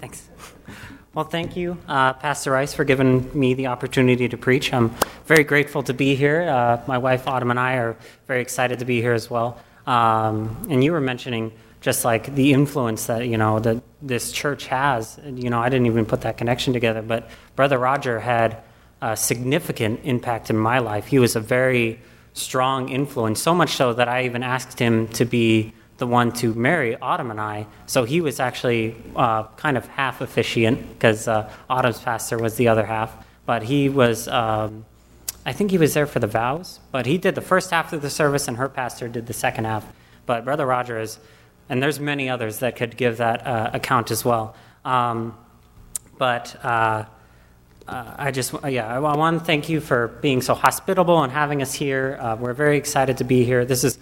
Thanks. Well, thank you, uh, Pastor Rice, for giving me the opportunity to preach. I'm very grateful to be here. Uh, my wife Autumn and I are very excited to be here as well. Um, and you were mentioning just like the influence that you know that this church has. You know, I didn't even put that connection together, but Brother Roger had a significant impact in my life. He was a very strong influence, so much so that I even asked him to be the one to marry Autumn and I. So he was actually uh, kind of half officiant because uh, Autumn's pastor was the other half. But he was, um, I think he was there for the vows. But he did the first half of the service, and her pastor did the second half. But Brother Roger is, and there's many others that could give that uh, account as well. Um, but uh, uh, I just, yeah, I, want to thank you for being so hospitable and having us here. Uh, we're very excited to be here. This is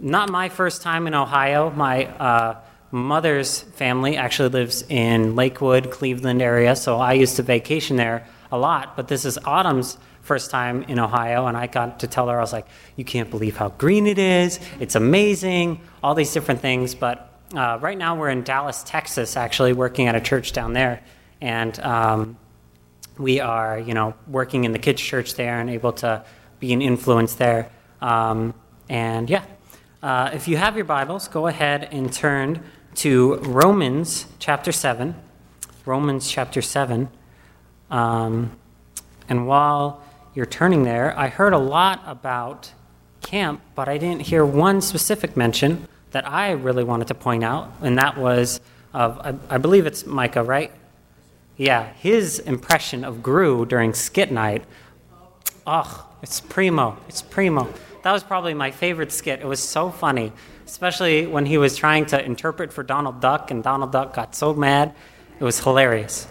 not my first time in Ohio. My uh, mother's family actually lives in Lakewood, Cleveland area, so I used to vacation there a lot. But this is Autumn's first time in Ohio, and I got to tell her, I was like, you can't believe how green it is. It's amazing, all these different things. But uh, right now we're in Dallas, Texas, actually, working at a church down there. And um, we are, you know, working in the kids' church there and able to be an influence there. Um, and yeah, uh, if you have your Bibles, go ahead and turn to Romans chapter 7. Romans chapter 7. Um, and while you're turning there, I heard a lot about camp, but I didn't hear one specific mention that I really wanted to point out, and that was of, I, I believe it's Micah, right? Yeah, his impression of Gru during skit night. Oh, it's primo. It's primo that was probably my favorite skit. It was so funny, especially when he was trying to interpret for Donald Duck, and Donald Duck got so mad. It was hilarious.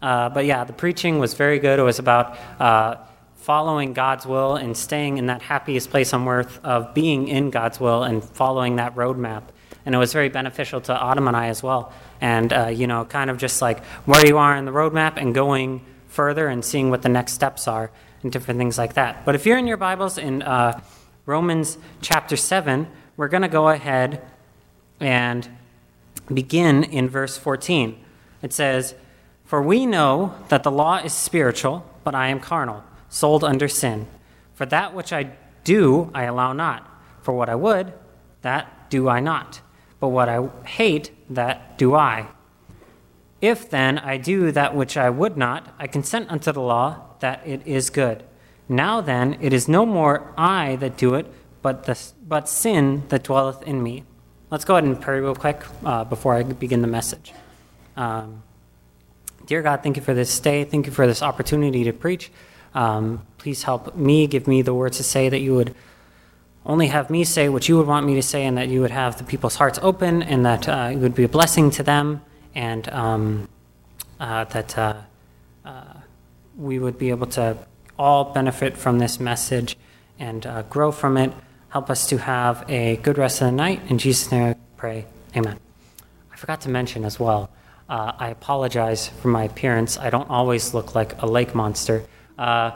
Uh, but yeah, the preaching was very good. It was about uh, following God's will and staying in that happiest place on earth of being in God's will and following that roadmap. And it was very beneficial to Autumn and I as well. And, uh, you know, kind of just like where you are in the roadmap and going further and seeing what the next steps are and different things like that. But if you're in your Bibles in uh, Romans chapter 7, we're going to go ahead and begin in verse 14. It says, For we know that the law is spiritual, but I am carnal, sold under sin. For that which I do, I allow not. For what I would, that do I not. But what I hate, that do I. If then I do that which I would not, I consent unto the law that it is good. Now then, it is no more I that do it, but, the, but sin that dwelleth in me. Let's go ahead and pray real quick uh, before I begin the message. Um, dear God, thank you for this day. Thank you for this opportunity to preach. Um, please help me, give me the words to say that you would only have me say what you would want me to say, and that you would have the people's hearts open, and that uh, it would be a blessing to them, and um, uh, that uh, uh we would be able to all benefit from this message and uh, grow from it. Help us to have a good rest of the night. In Jesus' name I pray. Amen. I forgot to mention as well, uh, I apologize for my appearance. I don't always look like a lake monster. Uh,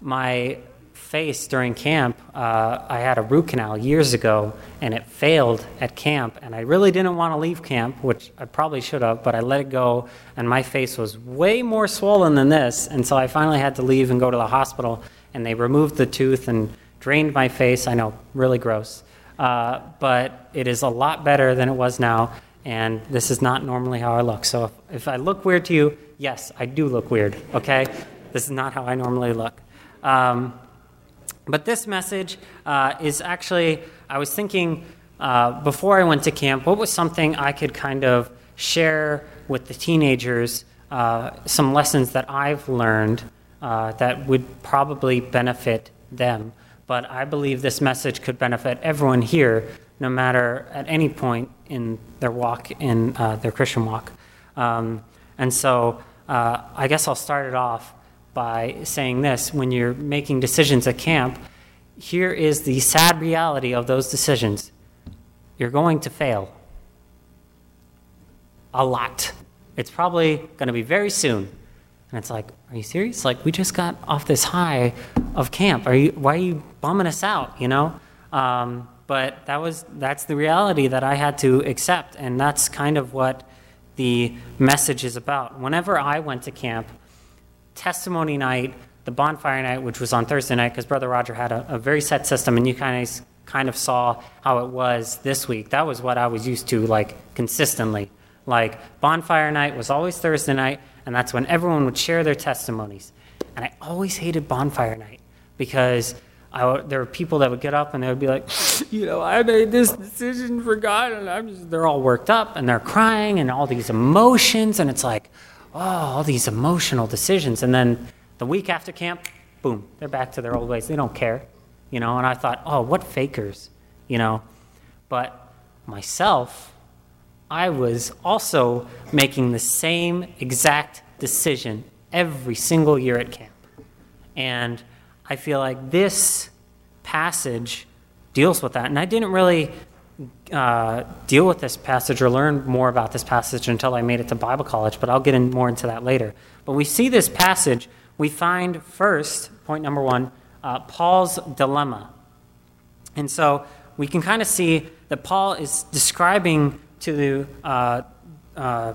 my face during camp, uh, I had a root canal years ago, and it failed at camp. And I really didn't want to leave camp, which I probably should have, but I let it go, and my face was way more swollen than this. And so I finally had to leave and go to the hospital, and they removed the tooth and drained my face. I know, really gross. Uh, but it is a lot better than it was now, and this is not normally how I look. So if, if I look weird to you, yes, I do look weird, okay? This is not how I normally look. Um, but this message uh, is actually, I was thinking uh, before I went to camp, what was something I could kind of share with the teenagers, uh, some lessons that I've learned uh, that would probably benefit them. But I believe this message could benefit everyone here, no matter at any point in their walk, in uh, their Christian walk. Um, and so uh, I guess I'll start it off by saying this when you're making decisions at camp, here is the sad reality of those decisions you're going to fail. A lot. It's probably going to be very soon. And it's like, are you serious? Like, we just got off this high of camp. Are you, why are you bumming us out, you know? Um, but that was, that's the reality that I had to accept. And that's kind of what the message is about. Whenever I went to camp, testimony night, the bonfire night, which was on Thursday night, because Brother Roger had a, a very set system, and you kind of kind of saw how it was this week. That was what I was used to, like consistently. Like bonfire night was always Thursday night, and that's when everyone would share their testimonies. And I always hated bonfire night because I, there were people that would get up and they would be like, you know, I made this decision for God, and I'm just, they're all worked up and they're crying and all these emotions, and it's like, oh, all these emotional decisions. And then the week after camp, boom, they're back to their old ways. They don't care, you know. And I thought, oh, what fakers, you know. But myself, I was also making the same exact decision every single year at camp. And I feel like this passage deals with that. And I didn't really uh, deal with this passage or learn more about this passage until I made it to Bible college, but I'll get in more into that later. But we see this passage, we find first, point number one, uh, Paul's dilemma. And so we can kind of see that Paul is describing to the, uh, uh,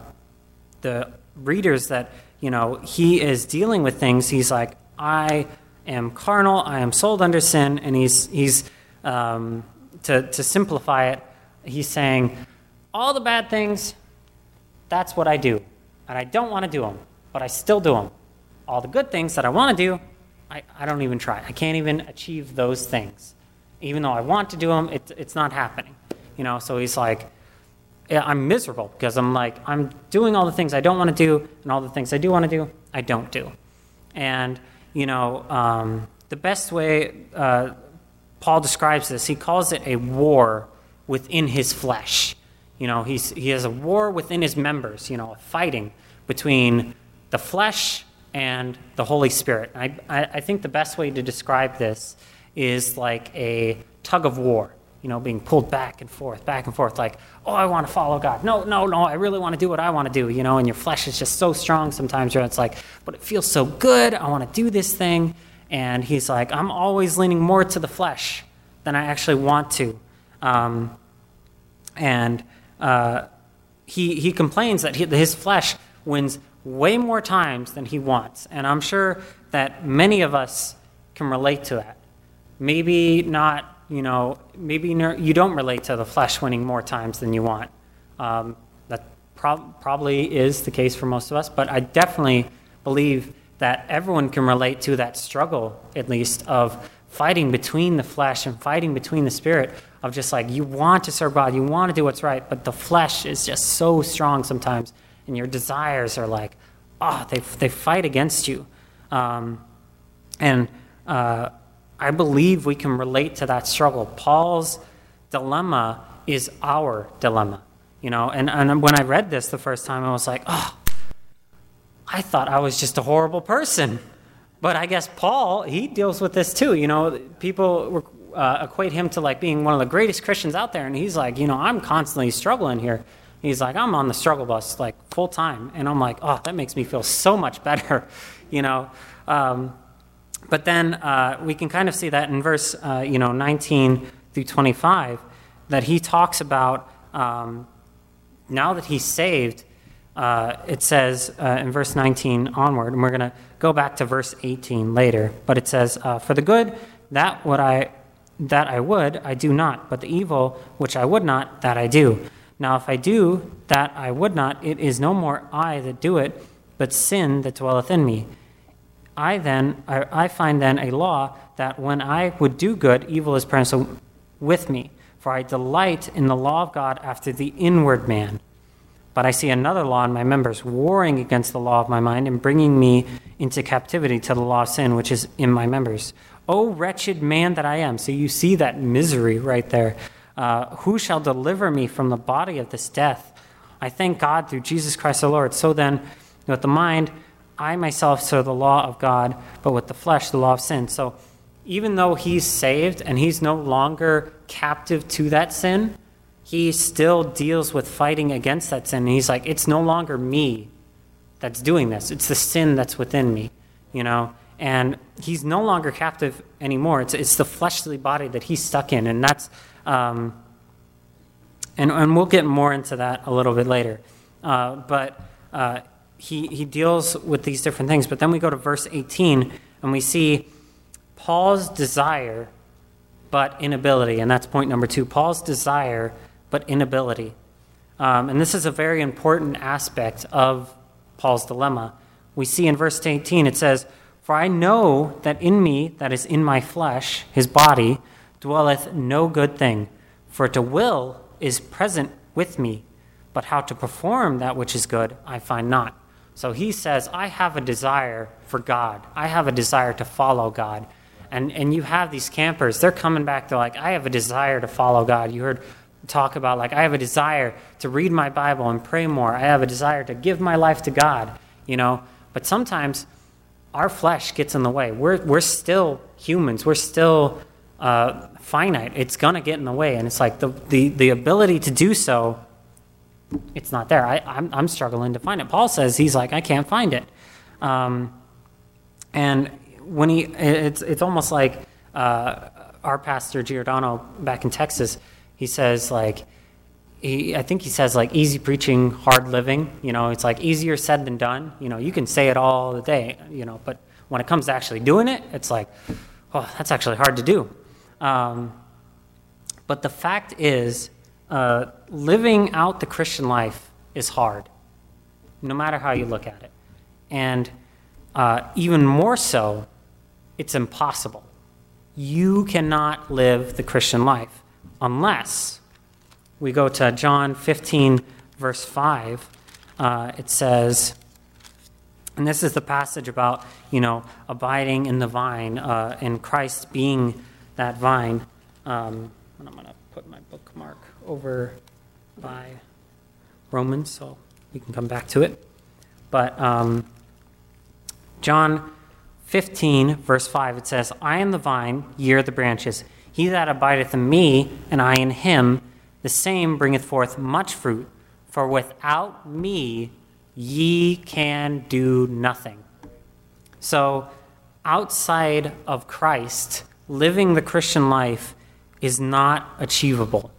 the readers that, you know, he is dealing with things. He's like, I am carnal, I am sold under sin, and he's, he's um, to, to simplify it, he's saying, all the bad things, that's what I do. And I don't want to do them, but I still do them. All the good things that I want to do, I, I don't even try. I can't even achieve those things. Even though I want to do them, it, it's not happening. You know, so he's like, I'm miserable because I'm like, I'm doing all the things I don't want to do, and all the things I do want to do, I don't do. And, you know, um, the best way uh, Paul describes this, he calls it a war within his flesh. You know, he's, he has a war within his members, you know, a fighting between the flesh and the Holy Spirit. I, I, I think the best way to describe this is like a tug of war you know, being pulled back and forth, back and forth, like, oh, I want to follow God. No, no, no, I really want to do what I want to do, you know, and your flesh is just so strong sometimes, you know. it's like, but it feels so good. I want to do this thing. And he's like, I'm always leaning more to the flesh than I actually want to. Um, and uh, he, he complains that he, his flesh wins way more times than he wants. And I'm sure that many of us can relate to that. Maybe not you know, maybe you don't relate to the flesh winning more times than you want. Um, that prob- probably is the case for most of us, but I definitely believe that everyone can relate to that struggle, at least, of fighting between the flesh and fighting between the spirit, of just like you want to serve God, you want to do what's right, but the flesh is just so strong sometimes, and your desires are like, oh, they, they fight against you. Um, and uh, I believe we can relate to that struggle. Paul's dilemma is our dilemma. You know, and, and when I read this the first time, I was like, oh, I thought I was just a horrible person. But I guess Paul, he deals with this too. You know, people uh, equate him to like being one of the greatest Christians out there. And he's like, you know, I'm constantly struggling here. He's like, I'm on the struggle bus like full time. And I'm like, oh, that makes me feel so much better, you know. Um, but then uh, we can kind of see that in verse uh, you know 19 through 25 that he talks about um, now that he's saved. Uh, it says uh, in verse 19 onward, and we're going to go back to verse 18 later. But it says, uh, "For the good that what I that I would I do not, but the evil which I would not that I do. Now if I do that I would not, it is no more I that do it, but sin that dwelleth in me." I then I, I find then a law that when I would do good, evil is present with me. For I delight in the law of God after the inward man. But I see another law in my members, warring against the law of my mind and bringing me into captivity to the law of sin, which is in my members. O wretched man that I am. So you see that misery right there. Uh, who shall deliver me from the body of this death? I thank God through Jesus Christ the Lord. So then, with the mind, I myself serve the law of God, but with the flesh, the law of sin. So even though he's saved and he's no longer captive to that sin, he still deals with fighting against that sin. And he's like, it's no longer me that's doing this, it's the sin that's within me, you know? And he's no longer captive anymore. It's, it's the fleshly body that he's stuck in. And that's, um, and, and we'll get more into that a little bit later. Uh, but uh, he, he deals with these different things. But then we go to verse 18 and we see Paul's desire but inability. And that's point number two Paul's desire but inability. Um, and this is a very important aspect of Paul's dilemma. We see in verse 18 it says, For I know that in me, that is in my flesh, his body, dwelleth no good thing. For to will is present with me, but how to perform that which is good I find not. So he says, I have a desire for God. I have a desire to follow God. And, and you have these campers, they're coming back, they're like, I have a desire to follow God. You heard talk about, like, I have a desire to read my Bible and pray more. I have a desire to give my life to God, you know. But sometimes our flesh gets in the way. We're, we're still humans, we're still uh, finite. It's to get in the way. And it's like the, the, the ability to do so it's not there. I, I'm, I'm struggling to find it. Paul says he's like, I can't find it. Um, and when he, it's, it's almost like uh, our pastor Giordano back in Texas, he says like, he, I think he says like easy preaching, hard living. You know, it's like easier said than done. You know, you can say it all the day. You know, but when it comes to actually doing it, it's like, oh, that's actually hard to do. Um, but the fact is, uh, living out the Christian life is hard, no matter how you look at it. And uh, even more so, it's impossible. You cannot live the Christian life unless we go to John 15, verse 5. Uh, it says, and this is the passage about, you know, abiding in the vine uh, and Christ being that vine. Um, and I'm going to put my bookmark over by Romans, so we can come back to it. But um, John 15, verse 5, it says, I am the vine, ye are the branches. He that abideth in me, and I in him, the same bringeth forth much fruit. For without me ye can do nothing. So, outside of Christ, living the Christian life is not achievable.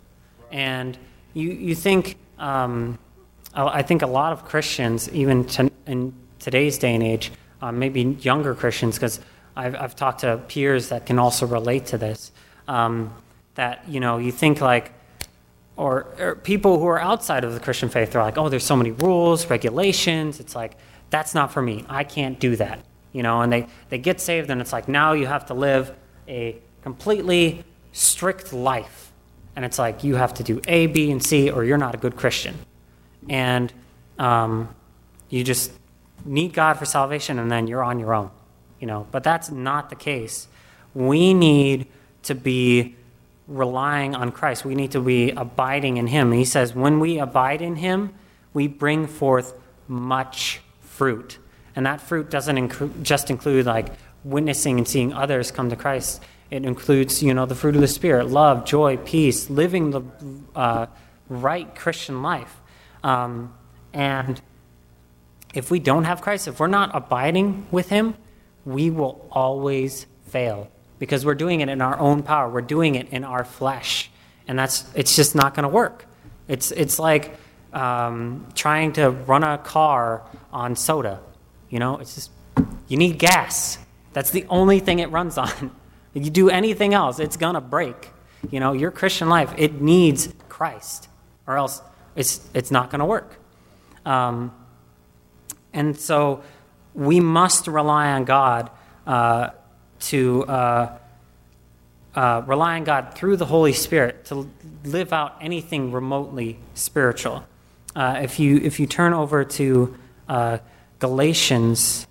And you, you think, um, I think a lot of Christians, even to, in today's day and age, uh, maybe younger Christians, because I've, I've talked to peers that can also relate to this, um, that, you know, you think like, or, or, people who are outside of the Christian faith, they're like, oh, there's so many rules, regulations. It's like, that's not for me. I can't do that. You know, and they, they get saved, and it's like, now you have to live a completely strict life. And it's like you have to do A, B, and C, or you're not a good Christian. And um, you just need God for salvation, and then you're on your own. You know, but that's not the case. We need to be relying on Christ. We need to be abiding in Him. And he says, when we abide in Him, we bring forth much fruit. And that fruit doesn't inc- just include like witnessing and seeing others come to Christ. It includes, you know, the fruit of the Spirit love, joy, peace, living the uh, right Christian life. Um, and if we don't have Christ, if we're not abiding with Him, we will always fail because we're doing it in our own power. We're doing it in our flesh. And that's, it's just not going to work. It's, it's like um, trying to run a car on soda. You know, it's just, you need gas. That's the only thing it runs on. If you do anything else, it's going to break. You know, your Christian life, it needs Christ, or else it's, it's not going to work. Um, and so we must rely on God uh, to uh, uh, rely on God through the Holy Spirit to live out anything remotely spiritual. Uh, if you if you turn over to uh, Galatians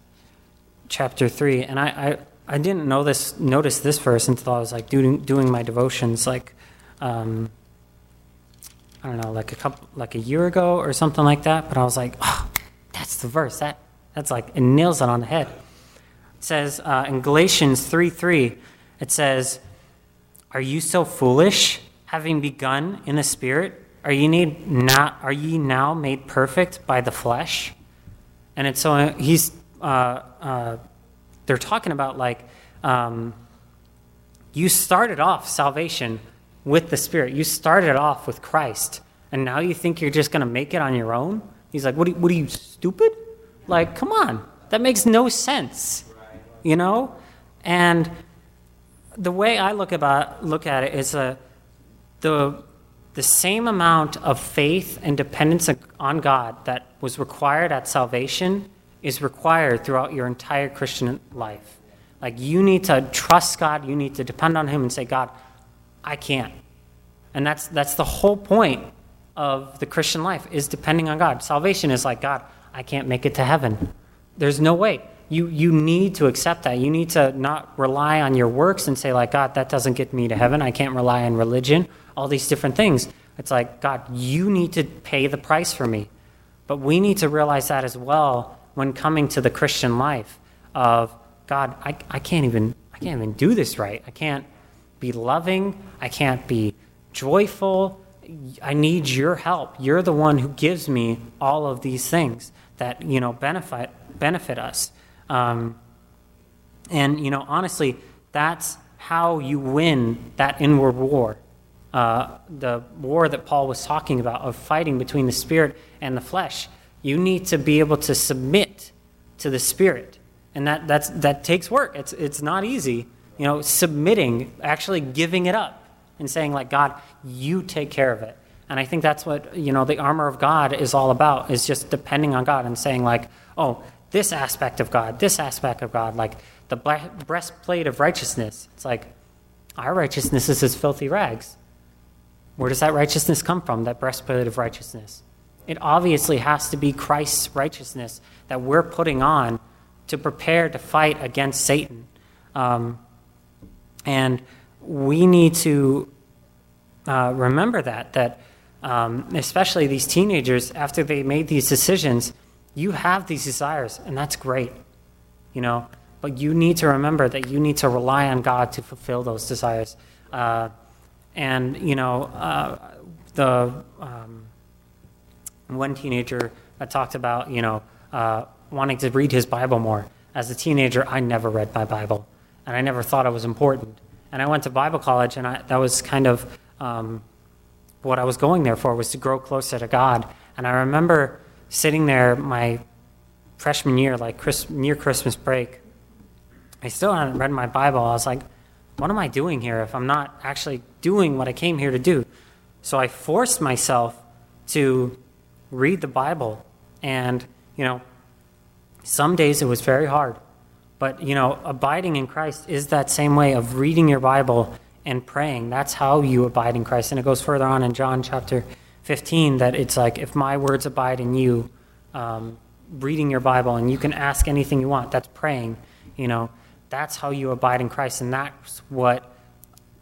chapter three, and I, I I didn't know this, notice this verse until I was like doing doing my devotions, like um, I don't know, like a couple, like a year ago or something like that. But I was like, oh, that's the verse. That that's like it nails it on the head. It says uh, in Galatians three three, it says, "Are you so foolish, having begun in the spirit? Are you need not? Are ye now made perfect by the flesh?" And it's so he's. Uh, uh they're talking about like um, you started off salvation with the Spirit. You started off with Christ, and now you think you're just going to make it on your own? He's like, what are, you, what are you, stupid? Like, come on. That makes no sense. You know? And the way I look about look at it is a, the the same amount of faith and dependence on God that was required at salvation is required throughout your entire Christian life. Like you need to trust God, you need to depend on him and say, God, I can't. And that's that's the whole point of the Christian life is depending on God. Salvation is like, God, I can't make it to heaven. There's no way. You you need to accept that. You need to not rely on your works and say like, God, that doesn't get me to heaven. I can't rely on religion all these different things. It's like, God, you need to pay the price for me. But we need to realize that as well when coming to the Christian life of God, I, I can't even I can't even do this right. I can't be loving. I can't be joyful. I need your help. You're the one who gives me all of these things that you know benefit benefit us. Um, and you know, honestly, that's how you win that inward war uh, the war that Paul was talking about of fighting between the spirit and the flesh. You need to be able to submit to the spirit. And that, that's, that takes work. It's, it's not easy. You know, submitting, actually giving it up and saying, like, God, you take care of it. And I think that's what, you know, the armor of God is all about, is just depending on God and saying, like, oh, this aspect of God, this aspect of God, like the breastplate of righteousness. It's like, our righteousness is as filthy rags. Where does that righteousness come from, that breastplate of righteousness? It obviously has to be Christ's righteousness that we're putting on to prepare to fight against Satan. Um, and we need to uh, remember that, that um, especially these teenagers, after they made these decisions, you have these desires, and that's great, you know. But you need to remember that you need to rely on God to fulfill those desires. Uh, and, you know, uh, the um, one teenager that talked about, you know, uh, wanting to read his Bible more. As a teenager, I never read my Bible, and I never thought it was important. And I went to Bible college, and I, that was kind of um, what I was going there for, was to grow closer to God. And I remember sitting there my freshman year, like near Christmas break. I still hadn't read my Bible. I was like, what am I doing here if I'm not actually doing what I came here to do? So I forced myself to read the Bible. And, you know, some days it was very hard. But, you know, abiding in Christ is that same way of reading your Bible and praying. That's how you abide in Christ. And it goes further on in John chapter 15 that it's like, if my words abide in you, um, reading your Bible, and you can ask anything you want. That's praying, you know. That's how you abide in Christ, and that's what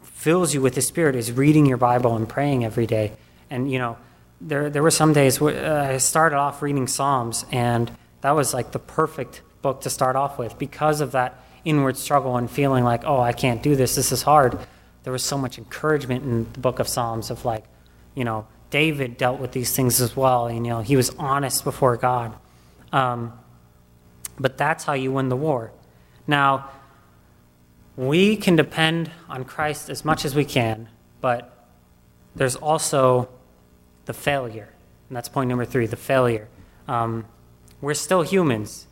fills you with the Spirit is reading your Bible and praying every day. And you know, there there were some days where uh, I started off reading Psalms, and that was like the perfect book to start off with because of that inward struggle and feeling like, oh, I can't do this. This is hard. There was so much encouragement in the book of Psalms of like, you know, David dealt with these things as well. You know, he was honest before God. Um, but that's how you win the war. Now, we can depend on Christ as much as we can, but there's also the failure. And that's point number three the failure. Um, we're still humans.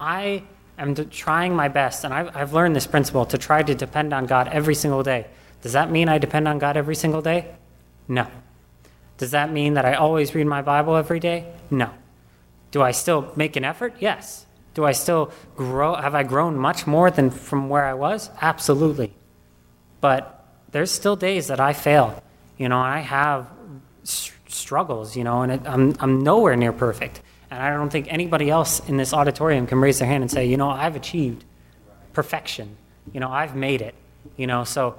I am trying my best, and I've, I've learned this principle to try to depend on God every single day. Does that mean I depend on God every single day? No. Does that mean that I always read my Bible every day? No. Do I still make an effort? Yes. Do I still grow? Have I grown much more than from where I was? Absolutely. But there's still days that I fail, you know, I have struggles, you know, and it, I'm, I'm nowhere near perfect. And I don't think anybody else in this auditorium can raise their hand and say, you know, I've achieved perfection. You know, I've made it. You know, so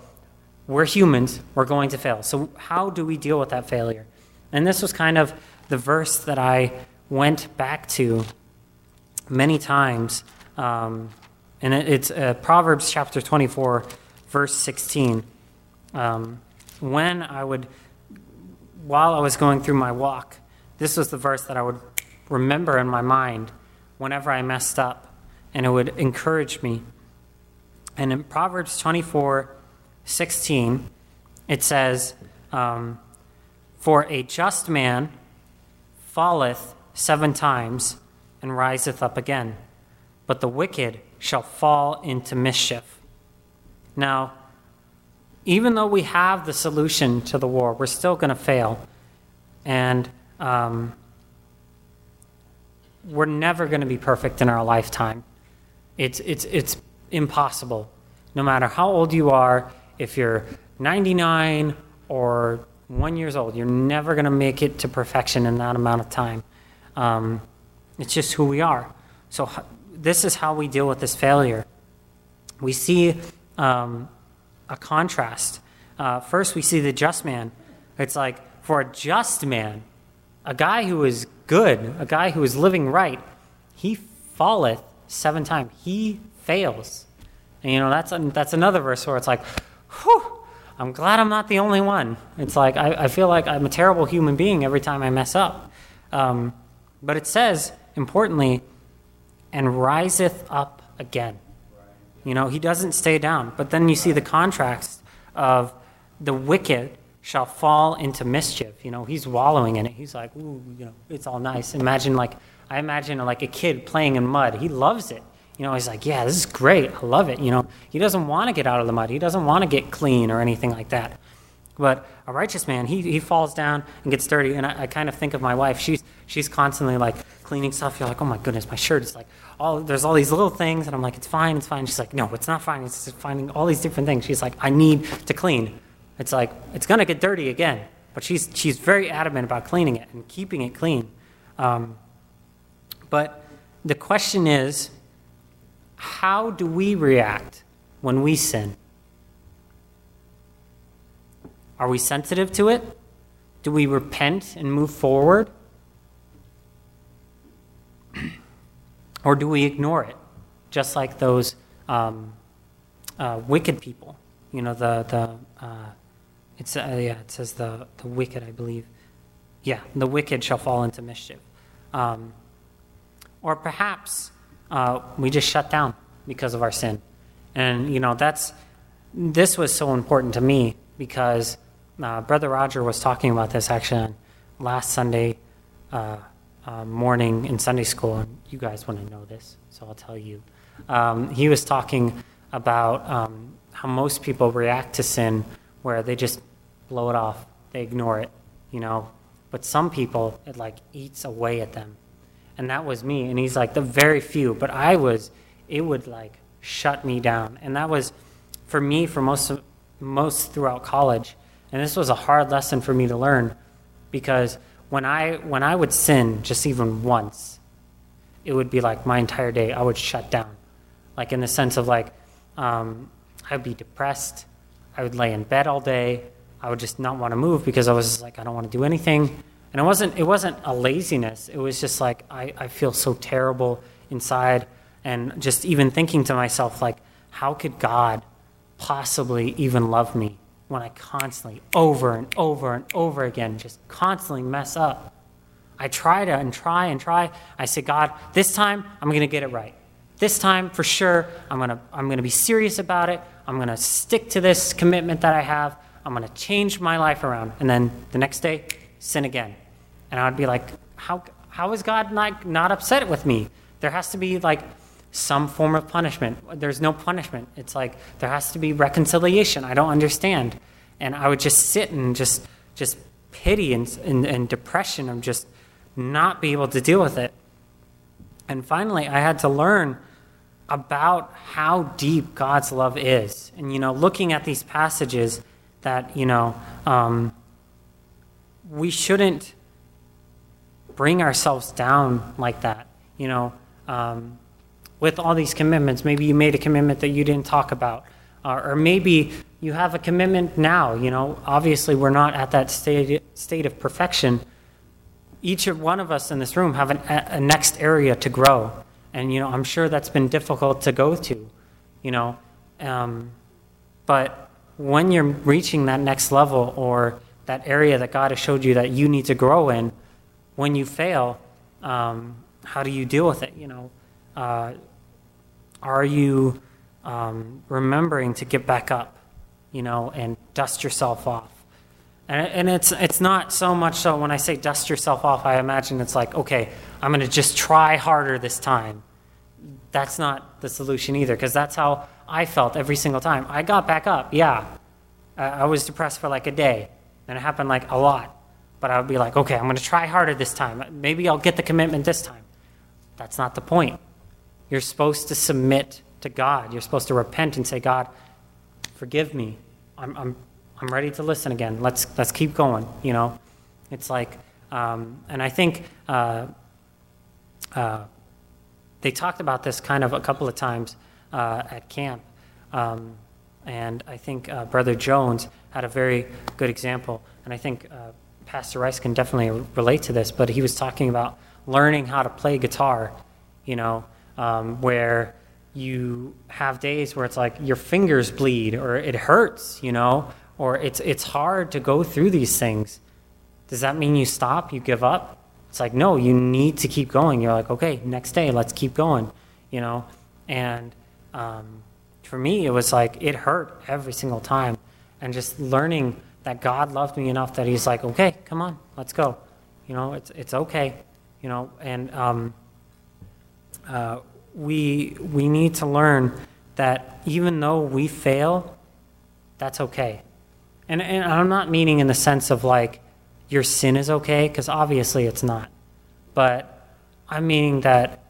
we're humans, we're going to fail. So, how do we deal with that failure? And this was kind of the verse that I went back to many times. Um, and it's uh, Proverbs chapter 24, verse 16. Um, when I would, while I was going through my walk, this was the verse that I would remember in my mind whenever I messed up, and it would encourage me. And in Proverbs 24, 16, it says, um, For a just man falleth seven times and riseth up again. But the wicked shall fall into mischief. Now, even though we have the solution to the war, we're still going to fail. And um, we're never going to be perfect in our lifetime. It's, it's, it's impossible. No matter how old you are, if you're 99 or one years old, you're never going to make it to perfection in that amount of time. Um, it's just who we are. So this is how we deal with this failure. We see um, a contrast. Uh, first, we see the just man. It's like for a just man, a guy who is good, a guy who is living right, he falleth seven times. He fails. And you know, that's, that's another verse where it's like, whew, I'm glad I'm not the only one. It's like, I, I feel like I'm a terrible human being every time I mess up. Um, but it says, importantly, and riseth up again. You know, he doesn't stay down. But then you see the contrast of the wicked shall fall into mischief. You know, he's wallowing in it. He's like, ooh, you know, it's all nice. Imagine like, I imagine like a kid playing in mud. He loves it. You know, he's like, yeah, this is great. I love it. You know, he doesn't want to get out of the mud. He doesn't want to get clean or anything like that. But a righteous man, he, he falls down and gets dirty. And I, I kind of think of my wife. She's, she's constantly like cleaning stuff. You're like, oh my goodness, my shirt is like, all, there's all these little things. And I'm like, it's fine, it's fine. She's like, no, it's not fine. It's just finding all these different things. She's like, I need to clean. It's like, it's going to get dirty again. But she's, she's very adamant about cleaning it and keeping it clean. Um, but the question is, how do we react when we sin? Are we sensitive to it? Do we repent and move forward? or do we ignore it, just like those um, uh, wicked people? You know, the, the uh, it's, uh, yeah, it says the, the wicked, I believe. Yeah, the wicked shall fall into mischief. Um, or perhaps uh, we just shut down because of our sin. And, you know, that's, this was so important to me because uh, Brother Roger was talking about this actually last Sunday uh, uh, morning in Sunday school, and you guys want to know this, so I'll tell you. Um, he was talking about um, how most people react to sin where they just blow it off, they ignore it, you know. But some people, it like eats away at them. And that was me. And he's like, the very few. But I was, it would like shut me down. And that was, for me, for most, of, most throughout college, and this was a hard lesson for me to learn because when I, when I would sin just even once, it would be like my entire day, I would shut down. Like in the sense of like, um, I'd be depressed. I would lay in bed all day. I would just not want to move because I was like, I don't want to do anything. And it wasn't, it wasn't a laziness. It was just like, I, I feel so terrible inside. And just even thinking to myself, like, how could God possibly even love me? when I constantly, over and over and over again, just constantly mess up. I try to and try and try. I say, God, this time I'm going to get it right. This time, for sure, I'm going to, I'm going to be serious about it. I'm going to stick to this commitment that I have. I'm going to change my life around. And then the next day, sin again. And I would be like, how, how is God not, not upset with me? There has to be like some form of punishment. There's no punishment. It's like there has to be reconciliation. I don't understand. And I would just sit and just just pity and, and, and depression of just not be able to deal with it. And finally, I had to learn about how deep God's love is. And, you know, looking at these passages that, you know, um, we shouldn't bring ourselves down like that. You know, um, with all these commitments. Maybe you made a commitment that you didn't talk about. Uh, or maybe you have a commitment now. You know, obviously, we're not at that state, state of perfection. Each one of us in this room have an, a, next area to grow. And, you know, I'm sure that's been difficult to go to, you know. Um, but when you're reaching that next level or that area that God has showed you that you need to grow in, when you fail, um, how do you deal with it? You know, uh, are you um, remembering to get back up, you know, and dust yourself off? And, and it's, it's not so much so when I say dust yourself off, I imagine it's like, okay, I'm going to just try harder this time. That's not the solution either, because that's how I felt every single time. I got back up, yeah. I, I was depressed for like a day, and it happened like a lot. But I would be like, okay, I'm going to try harder this time. Maybe I'll get the commitment this time. That's not the point. You're supposed to submit to God. You're supposed to repent and say, God, forgive me. I'm, I'm, I'm ready to listen again. Let's, let's keep going, you know? It's like, um, and I think uh, uh, they talked about this kind of a couple of times uh, at camp. Um, and I think uh, Brother Jones had a very good example. And I think uh, Pastor Rice can definitely relate to this, but he was talking about learning how to play guitar, you know, um, where you have days where it's like your fingers bleed or it hurts, you know, or it's, it's hard to go through these things. Does that mean you stop, you give up? It's like, no, you need to keep going. You're like, okay, next day, let's keep going, you know? And um, for me, it was like, it hurt every single time. And just learning that God loved me enough that He's like, okay, come on, let's go. You know, it's it's okay. You know, and um, uh, we we need to learn that even though we fail, that's okay. And and I'm not meaning in the sense of like your sin is okay, because obviously it's not. But I'm meaning that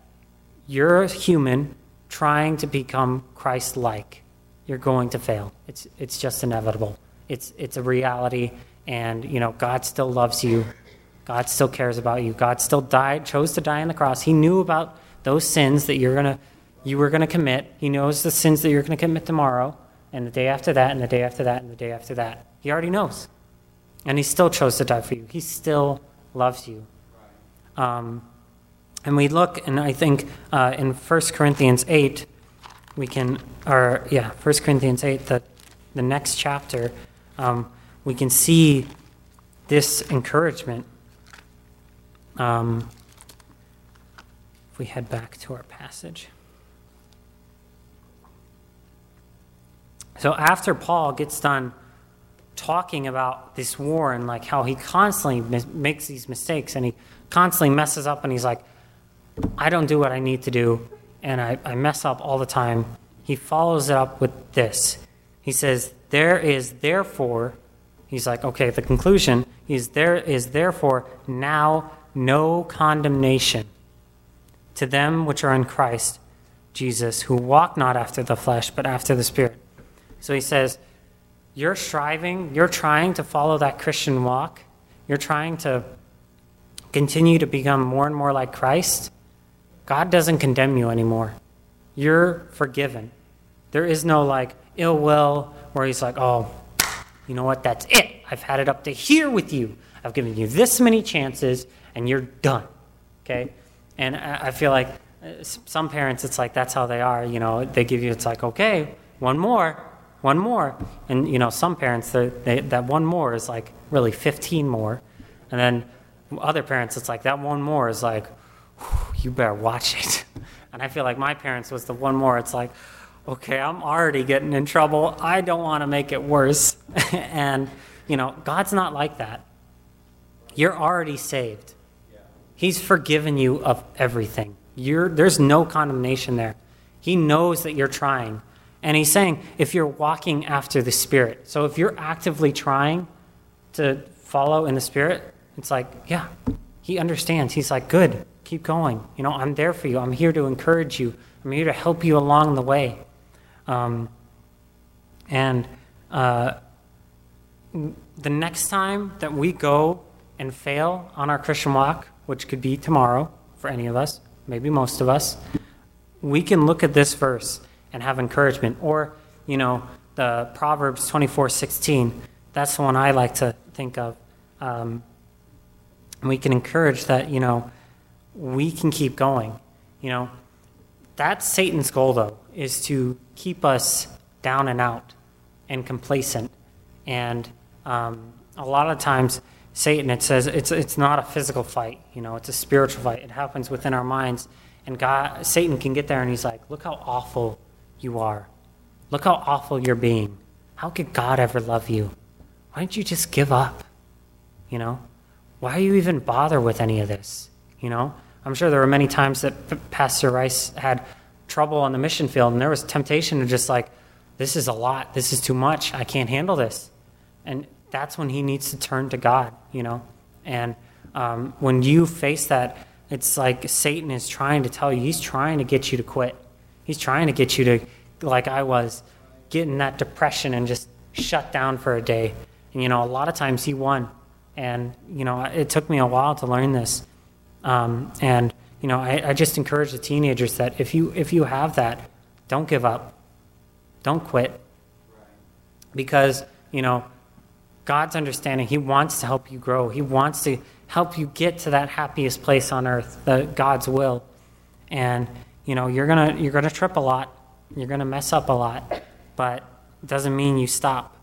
you're a human trying to become Christ-like. You're going to fail. It's it's just inevitable. It's, it's a reality, and you know, God still loves you. God still cares about you. God still died, chose to die on the cross. He knew about those sins that you're gonna, you were going to commit. He knows the sins that you're going to commit tomorrow, and the day after that, and the day after that, and the day after that. He already knows. And He still chose to die for you. He still loves you. Um, and we look, and I think uh, in 1 Corinthians 8, we can, or yeah, 1 Corinthians 8, the, the next chapter, um, we can see this encouragement. Um, if we head back to our passage. So after Paul gets done talking about this war and like how he constantly mis- makes these mistakes and he constantly messes up and he's like, I don't do what I need to do and I, I mess up all the time. He follows it up with this. He says, there is therefore, he's like, okay, the conclusion is there is therefore now no condemnation to them which are in Christ Jesus, who walk not after the flesh, but after the Spirit. So he says, you're striving, you're trying to follow that Christian walk, you're trying to continue to become more and more like Christ. God doesn't condemn you anymore. You're forgiven. There is no like ill will where he's like, oh, you know what? That's it. I've had it up to here with you. I've given you this many chances, and you're done. Okay? And I feel like uh, some parents, it's like that's how they are. You know, they give you, it's like, okay, one more, one more. And, you know, some parents, they, that one more is like really 15 more. And then other parents, it's like that one more is like, you better watch it. And I feel like my parents was the one more, it's like, okay, I'm already getting in trouble. I don't want to make it worse. and, you know, God's not like that. You're already saved. He's forgiven you of everything. You're, there's no condemnation there. He knows that you're trying. And he's saying, if you're walking after the Spirit, so if you're actively trying to follow in the Spirit, it's like, yeah, he understands. He's like, good, keep going. You know, I'm there for you. I'm here to encourage you. I'm here to help you along the way. Um, and uh, the next time that we go and fail on our Christian walk, which could be tomorrow for any of us, maybe most of us, we can look at this verse and have encouragement. Or, you know, the Proverbs 24 16, that's the one I like to think of. Um, we can encourage that, you know, we can keep going. You know, that's Satan's goal, though, is to keep us down and out and complacent. And um, a lot of times, Satan, it says it's, it's not a physical fight, you know, it's a spiritual fight. It happens within our minds. And God, Satan can get there and he's like, look how awful you are. Look how awful you're being. How could God ever love you? Why don't you just give up? You know, why you even bother with any of this? You know, I'm sure there were many times that Pastor Rice had trouble on the mission field, and there was temptation to just like, this is a lot, this is too much, I can't handle this. And that's when he needs to turn to God, you know? And um, when you face that, it's like Satan is trying to tell you, he's trying to get you to quit. He's trying to get you to, like I was, get in that depression and just shut down for a day. And, you know, a lot of times he won. And, you know, it took me a while to learn this. Um, and, you know, I, I just encourage the teenagers that if you, if you have that, don't give up. Don't quit. Because, you know, God's understanding, He wants to help you grow. He wants to help you get to that happiest place on earth, the, God's will. And, you know, you're to you're gonna trip a lot. You're to mess up a lot. But it doesn't mean you stop.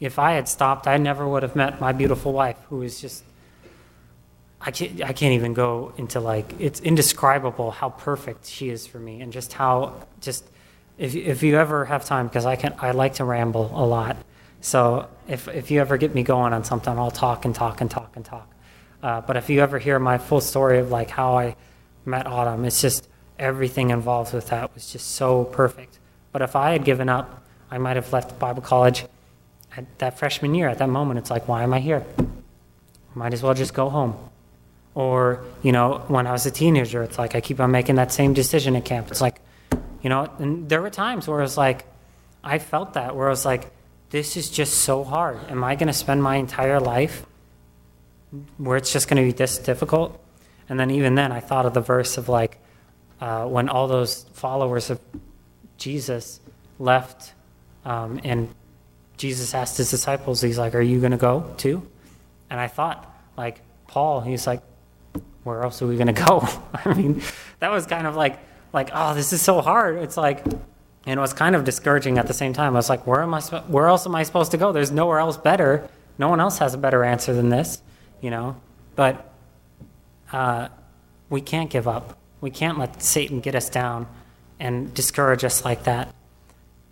If I had stopped, I never would have met my beautiful wife, who is just I can't, I can't even go into like it's indescribable how perfect she is for me and just how just if, if you ever have time because I can I like to ramble a lot. So if, if you ever get me going on something I'll talk and talk and talk and talk. Uh, but if you ever hear my full story of like how I met Autumn it's just everything involved with that was just so perfect. But if I had given up I might have left Bible college at that freshman year. At that moment it's like why am I here? Might as well just go home or, you know, when I was a teenager, it's like I keep on making that same decision at camp. It's like, you know, and there were times where it was like, I felt that, where I was like, this is just so hard. Am I going to spend my entire life where it's just going to be this difficult? And then even then, I thought of the verse of like, uh, when all those followers of Jesus left um, and Jesus asked his disciples, he's like, Are you going to go too? And I thought, like, Paul, he's like, where else are we going to go? I mean, that was kind of like, like, oh, this is so hard. It's like, and it was kind of discouraging at the same time. I was like, where am I? Where else am I supposed to go? There's nowhere else better. No one else has a better answer than this, you know. But uh, we can't give up. We can't let Satan get us down and discourage us like that.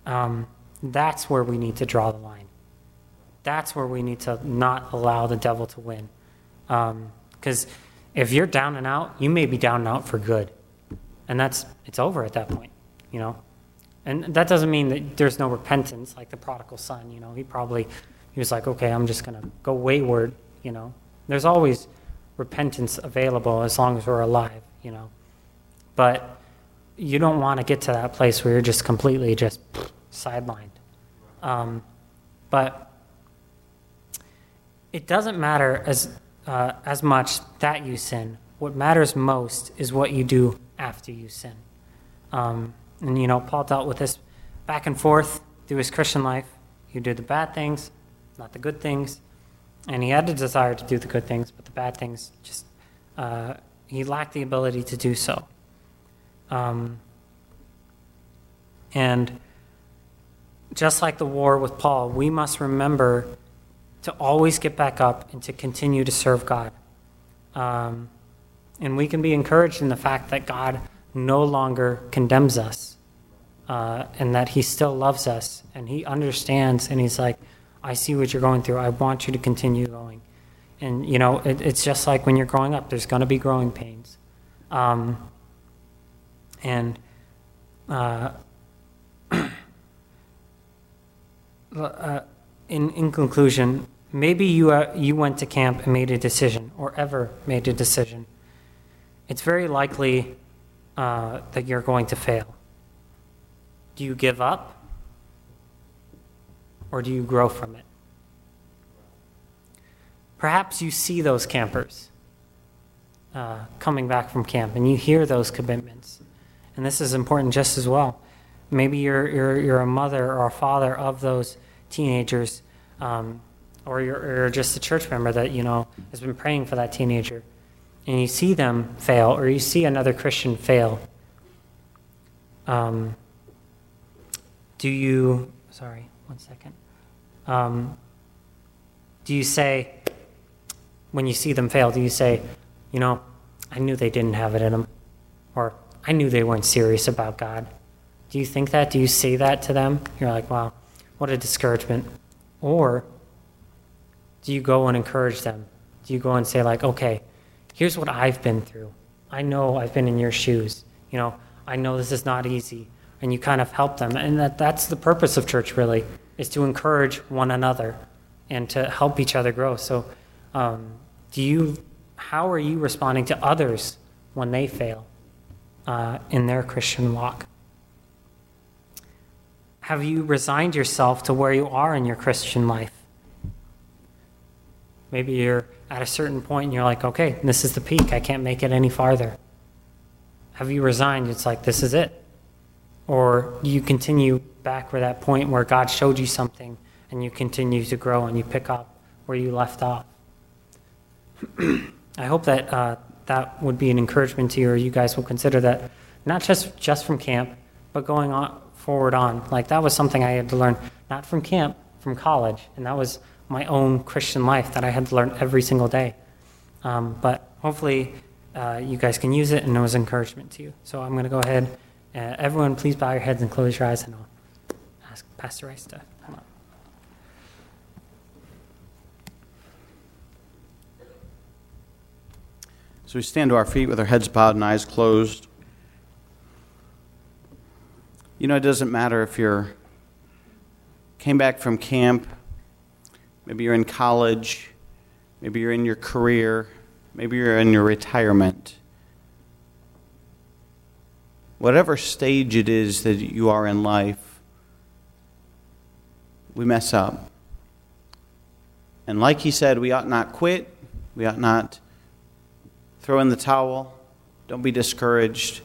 Um, that's where we need to draw the line. That's where we need to not allow the devil to win. Because um, if you're down and out, you may be down and out for good. And that's, it's over at that point, you know? And that doesn't mean that there's no repentance, like the prodigal son, you know? He probably, he was like, okay, I'm just going to go wayward, you know? There's always repentance available as long as we're alive, you know? But you don't want to get to that place where you're just completely just sidelined. Um, but it doesn't matter as uh, as much that you sin. What matters most is what you do after you sin. Um, and, you know, Paul dealt with this back and forth through his Christian life. He did the bad things, not the good things. And he had the desire to do the good things, but the bad things just, uh, he lacked the ability to do so. Um, and just like the war with Paul, we must remember to always get back up and to continue to serve God. Um, and we can be encouraged in the fact that God no longer condemns us uh, and that He still loves us and He understands and He's like, I see what you're going through. I want you to continue going. And, you know, it, it's just like when you're growing up, there's going to be growing pains. Um, and uh, uh, in, in conclusion, maybe you, uh, you went to camp and made a decision, or ever made a decision. It's very likely uh, that you're going to fail. Do you give up? Or do you grow from it? Perhaps you see those campers uh, coming back from camp and you hear those commitments. And this is important just as well. Maybe you're, you're, you're a mother or a father of those teenagers, um, or you're, or just a church member that you know has been praying for that teenager, and you see them fail, or you see another Christian fail. Um, do you? Sorry, one second. Um, do you say when you see them fail? Do you say, you know, I knew they didn't have it in them, or I knew they weren't serious about God? Do you think that? Do you say that to them? You're like, wow, what a discouragement. Or Do you go and encourage them? Do you go and say, like, okay, here's what I've been through. I know I've been in your shoes. You know, I know this is not easy. And you kind of help them. And that, that's the purpose of church, really, is to encourage one another and to help each other grow. So, um, do you, how are you responding to others when they fail uh, in their Christian walk? Have you resigned yourself to where you are in your Christian life? Maybe you're at a certain point and you're like, okay, this is the peak. I can't make it any farther. Have you resigned? It's like, this is it. Or you continue back where that point where God showed you something and you continue to grow and you pick up where you left off? I hope that uh, that would be an encouragement to you, or you guys will consider that not just just from camp, but going on forward on. Like that was something I had to learn, not from camp, from college, and that was my own Christian life that I had to learn every single day. Um, but hopefully, uh, you guys can use it and it was encouragement to you. So I'm going to go ahead. Uh, everyone, please bow your heads and close your eyes, and I'll ask Pastor Rice to come. So we stand to our feet with our heads bowed and eyes closed. You know, it doesn't matter if you're came back from camp Maybe you're in college. Maybe you're in your career. Maybe you're in your retirement. Whatever stage it is that you are in life, we mess up. And like he said, we ought not quit. We ought not throw in the towel. Don't be discouraged.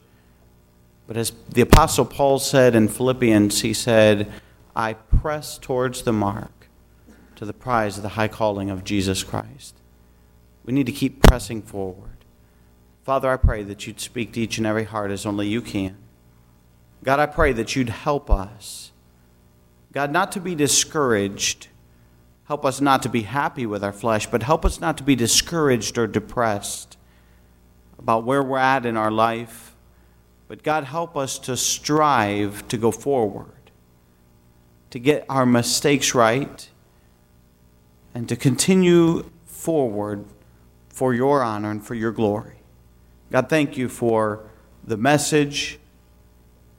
But as the Apostle Paul said in Philippians, he said, I press towards the mark to the prize of the high calling of Jesus Christ. We need to keep pressing forward. Father, I pray that you'd speak to each and every heart as only you can. God, I pray that you'd help us. God, not to be discouraged. Help us not to be happy with our flesh, but help us not to be discouraged or depressed about where we're at in our life. But God, help us to strive to go forward, to get our mistakes right and to continue forward for your honor and for your glory. God, thank you for the message,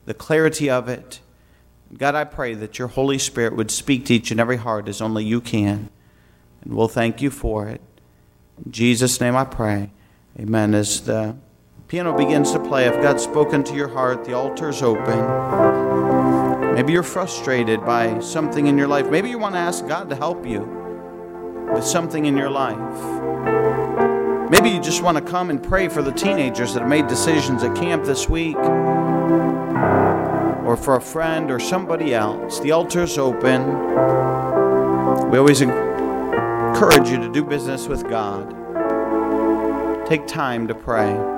the clarity of it. God, I pray that your Holy Spirit would speak to each and every heart as only you can. And we'll thank you for it. In Jesus' name I pray. Amen. As the piano begins to play, if God's spoken to your heart, the altar's open. Maybe you're frustrated by something in your life. Maybe you want to ask God to help you with something in your life. Maybe you just want to come and pray for the teenagers that have made decisions at camp this week, or for a friend or somebody else. The altar's open. We always encourage you to do business with God. Take time to pray.